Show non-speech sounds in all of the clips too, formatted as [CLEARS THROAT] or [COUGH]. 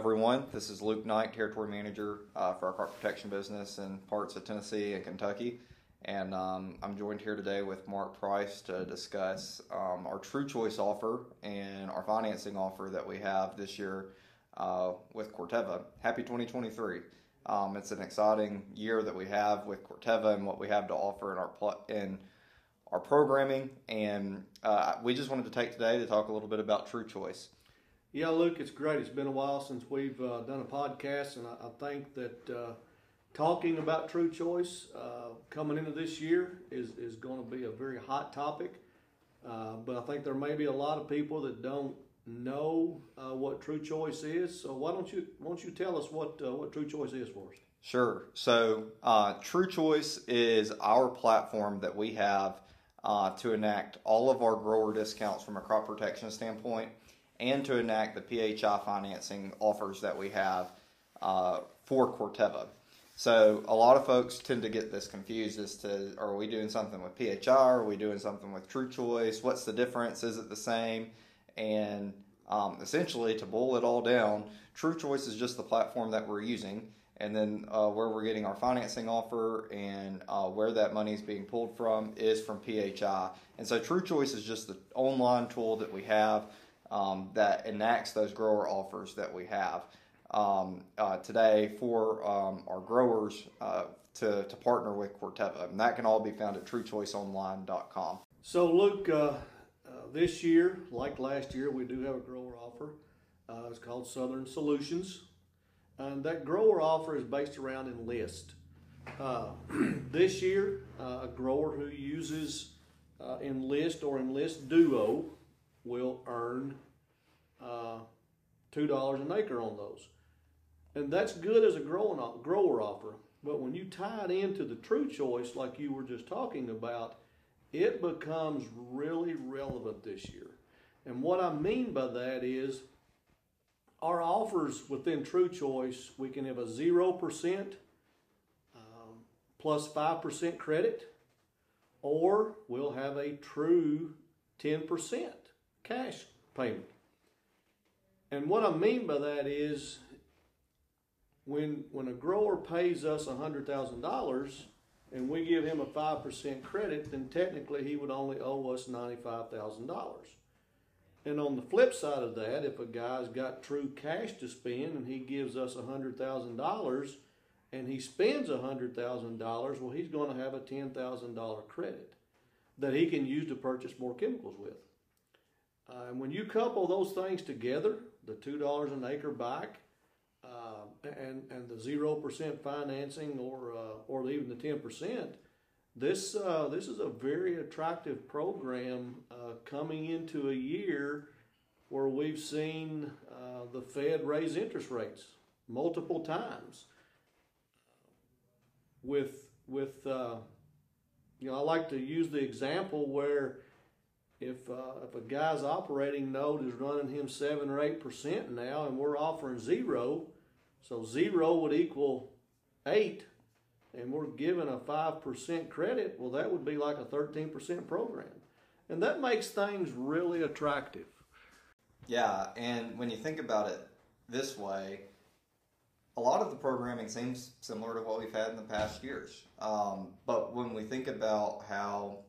everyone. This is Luke Knight, Territory Manager uh, for our crop protection business in parts of Tennessee and Kentucky. And um, I'm joined here today with Mark Price to discuss um, our True Choice offer and our financing offer that we have this year uh, with Corteva. Happy 2023. Um, it's an exciting year that we have with Corteva and what we have to offer in our pl- in our programming. And uh, we just wanted to take today to talk a little bit about True Choice. Yeah, Luke, it's great. It's been a while since we've uh, done a podcast, and I, I think that uh, talking about True Choice uh, coming into this year is, is going to be a very hot topic. Uh, but I think there may be a lot of people that don't know uh, what True Choice is. So why don't you why don't you tell us what uh, what True Choice is for us? Sure. So True Choice is our platform that we have to enact all of our grower discounts from a crop protection standpoint and to enact the PHI financing offers that we have uh, for Corteva. So a lot of folks tend to get this confused as to are we doing something with PHI? Are we doing something with True Choice? What's the difference? Is it the same? And um, essentially, to boil it all down, True Choice is just the platform that we're using, and then uh, where we're getting our financing offer and uh, where that money is being pulled from is from PHI. And so True Choice is just the online tool that we have um, that enacts those grower offers that we have um, uh, today for um, our growers uh, to, to partner with Corteva. And that can all be found at truechoiceonline.com. So, Luke, uh, uh, this year, like last year, we do have a grower offer. Uh, it's called Southern Solutions. And that grower offer is based around Enlist. Uh, [CLEARS THROAT] this year, a grower who uses Enlist or Enlist Duo will earn uh, two dollars an acre on those, and that's good as a growing grower offer. But when you tie it into the true choice, like you were just talking about, it becomes really relevant this year. And what I mean by that is our offers within True Choice, we can have a 0% um, plus 5% credit, or we'll have a true 10% cash payment. And what I mean by that is when when a grower pays us $100,000 and we give him a 5% credit, then technically he would only owe us $95,000. And on the flip side of that, if a guy's got true cash to spend and he gives us $100,000 and he spends $100,000, well, he's going to have a $10,000 credit that he can use to purchase more chemicals with. Uh, and when you couple those things together, the two dollars an acre back, uh, and and the zero percent financing, or uh, or even the ten percent, this uh, this is a very attractive program uh, coming into a year where we've seen uh, the Fed raise interest rates multiple times. With with you know, I like to use the example where if uh, if a guy's operating node is running him seven or eight percent now, and we're offering zero, so zero would equal eight, and we're giving a five percent credit. Well, that would be like a thirteen percent program, and that makes things really attractive. Yeah, and when you think about it this way, a lot of the programming seems similar to what we've had in the past years. Um, but when we think about how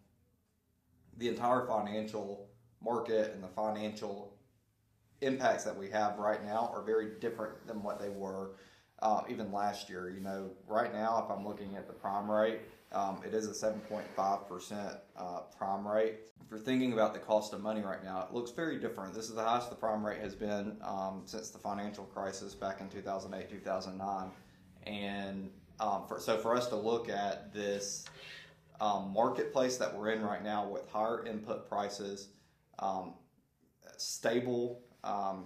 the entire financial market and the financial impacts that we have right now are very different than what they were uh, even last year. You know, right now, if I'm looking at the prime rate, um, it is a 7.5% uh, prime rate. If you're thinking about the cost of money right now, it looks very different. This is the highest the prime rate has been um, since the financial crisis back in 2008, 2009. And um, for, so for us to look at this um, marketplace that we're in right now with higher input prices, um, stable um,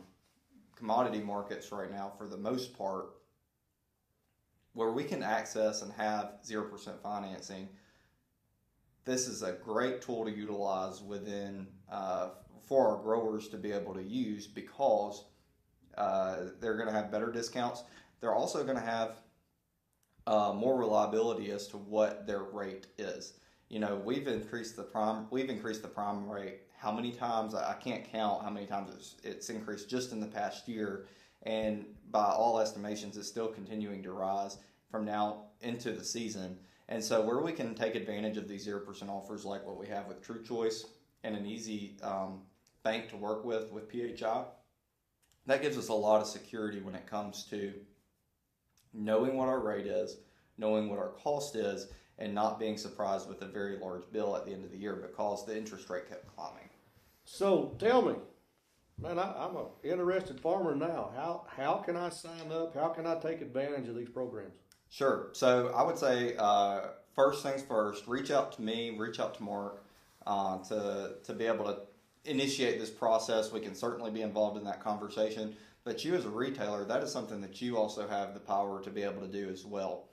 commodity markets right now for the most part, where we can access and have 0% financing, this is a great tool to utilize within uh, for our growers to be able to use because uh, they're going to have better discounts. They're also going to have uh, more reliability as to what their rate is. You know, we've increased the prime we've increased the prime rate how many times I can't count how many times it's, it's increased just in the past year, and by all estimations, it's still continuing to rise from now into the season. And so, where we can take advantage of these zero percent offers, like what we have with True Choice and an easy um, bank to work with with PHI, that gives us a lot of security when it comes to knowing what our rate is, knowing what our cost is, and not being surprised with a very large bill at the end of the year because the interest rate kept climbing. So tell me, man, I, I'm an interested farmer now. How how can I sign up? How can I take advantage of these programs? Sure. So I would say uh, first things first, reach out to me, reach out to Mark uh, to to be able to initiate this process. We can certainly be involved in that conversation. But you as a retailer, that is something that you also have the power to be able to do as well.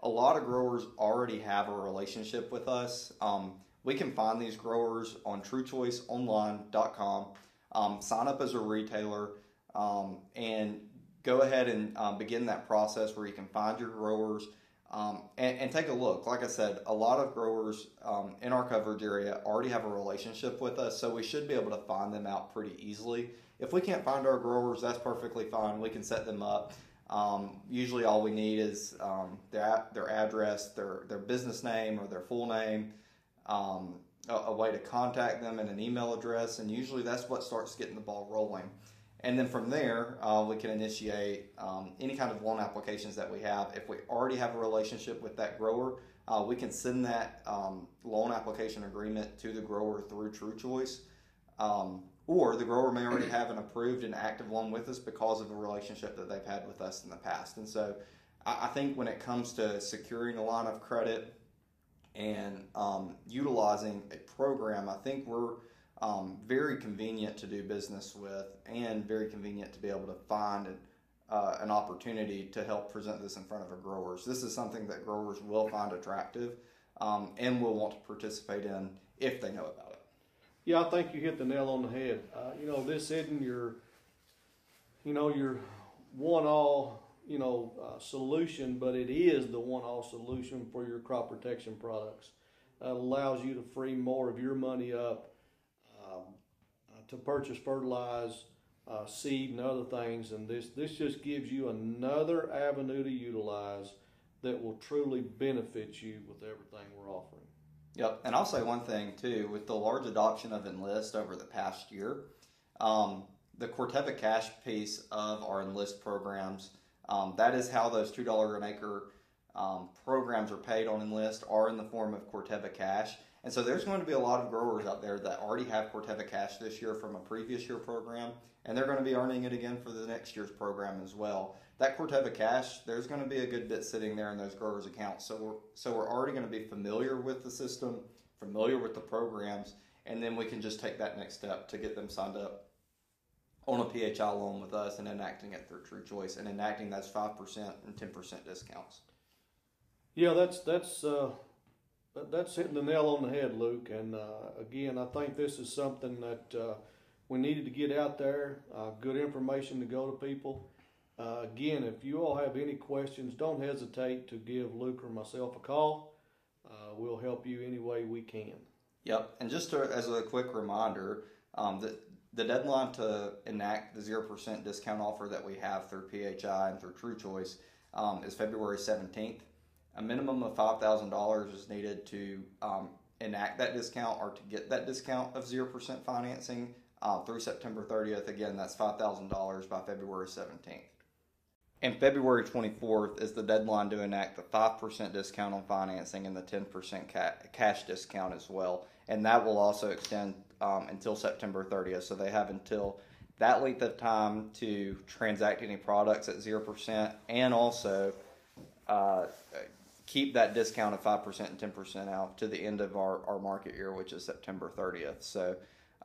A lot of growers already have a relationship with us. Um, we can find these growers on truechoiceonline.com. Um, sign up as a retailer um, and go ahead and um, begin that process where you can find your growers um, and, and, take a look. Like I said, a lot of growers um, in our coverage area already have a relationship with us, so we should be able to find them out pretty easily. If we can't find our growers, that's perfectly fine. We can set them up. Um, usually, all we need is um, their their address, their their business name, or their full name, um, a, a way to contact them, and an email address. And usually, that's what starts getting the ball rolling. And then from there, uh, we can initiate um, any kind of loan applications that we have. If we already have a relationship with that grower, uh, we can send that um, loan application agreement to the grower through True Choice. Um, or the grower may already have an approved and active loan with us because of a relationship that they've had with us in the past. And so I, think when it comes to securing a line of credit and um, utilizing a program, I think we're um, very convenient to do business with and very convenient to be able to find an, uh, an opportunity to help present this in front of our growers. This is something that growers will find attractive um, and will want to participate in if they know about it. Yeah, I think you hit the nail on the head. Uh, you know, this isn't your, you know, your one-all, you know, uh, solution, but it is the one-all solution for your crop protection products. It allows you to free more of your money up to purchase fertilize, uh, seed, and other things. And this this just gives you another avenue to utilize that will truly benefit you with everything we're offering. Yep, and I'll say one thing too. With the large adoption of Enlist over the past year, um, the Corteva Cash piece of our Enlist programs, um, that is how those two dollar an acre um, programs are paid on Enlist are in the form of Corteva Cash. And so there's going to be a lot of growers out there that already have Corteva Cash this year from a previous year program, and they're going to be earning it again for the next year's program as well. That Corteva Cash, there's going to be a good bit sitting there in those growers' accounts. So we're so we're already going to be familiar with the system, familiar with the programs, and then we can just take that next step to get them signed up on a PHI loan with us and enacting it through True Choice and enacting those five percent and ten percent discounts. Yeah, that's that's uh, that's hitting the nail on the head, Luke. And uh, again, I think this is something that uh, we needed to get out there. Uh, good information to go to people. Uh, again, if you all have any questions, don't hesitate to give Luke or myself a call. Uh, we'll help you any way we can. Yep. And just to, as a quick reminder, um, the, the deadline to enact the 0% discount offer that we have through PHI and through True Choice um, is February 17th a minimum of $5,000 is needed to um, enact that discount or to get that discount of 0% financing uh, through September 30th. Again, that's $5,000 by February 17th. And February 24th is the deadline to enact the 5% discount on financing and the 10% ca- cash discount as well. And that will also extend um, until September 30th. So they have until that length of time to transact any products at 0% and also uh, keep that discount of 5% and 10% out to the end of our, our market year, which is September 30th. So,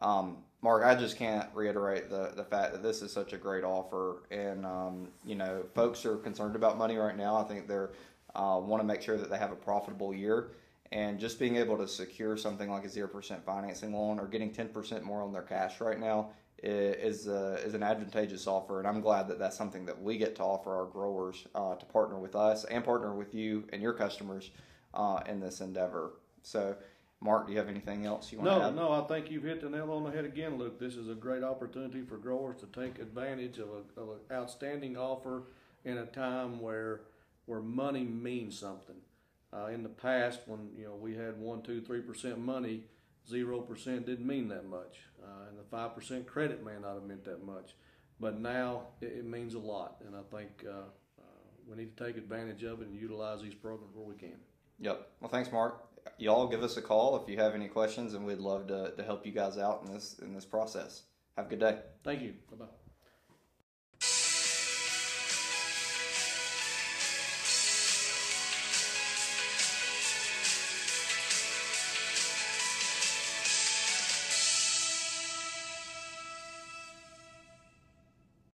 um, Mark, I just can't reiterate the, the fact that this is such a great offer. And, um, you know, folks are concerned about money right now. I think they're uh, want to make sure that they have a profitable year. And just being able to secure something like a 0% financing loan or getting 10% more on their cash right now is a, is an advantageous offer, and I'm glad that that's something that we get to offer our growers uh, to partner with us and partner with you and your customers uh, in this endeavor. So, Mark, do you have anything else you want to No, add? no, I think you've hit the nail on the head again, Luke. This is a great opportunity for growers to take advantage of a, of an outstanding offer in a time where, where money means something. Uh, in the past, when, you know, we had one, two, three percent money, zero percent didn't mean that much. Uh, and the five percent credit may not have meant that much. But now it, it means a lot, and I think, uh, uh, we need to take advantage of it and utilize these programs where we can. Yep. Well, thanks, Mark. Y'all give us a call if you have any questions, and we'd love to, to help you guys out in this in this process. Have a good day. Thank you. Bye-bye.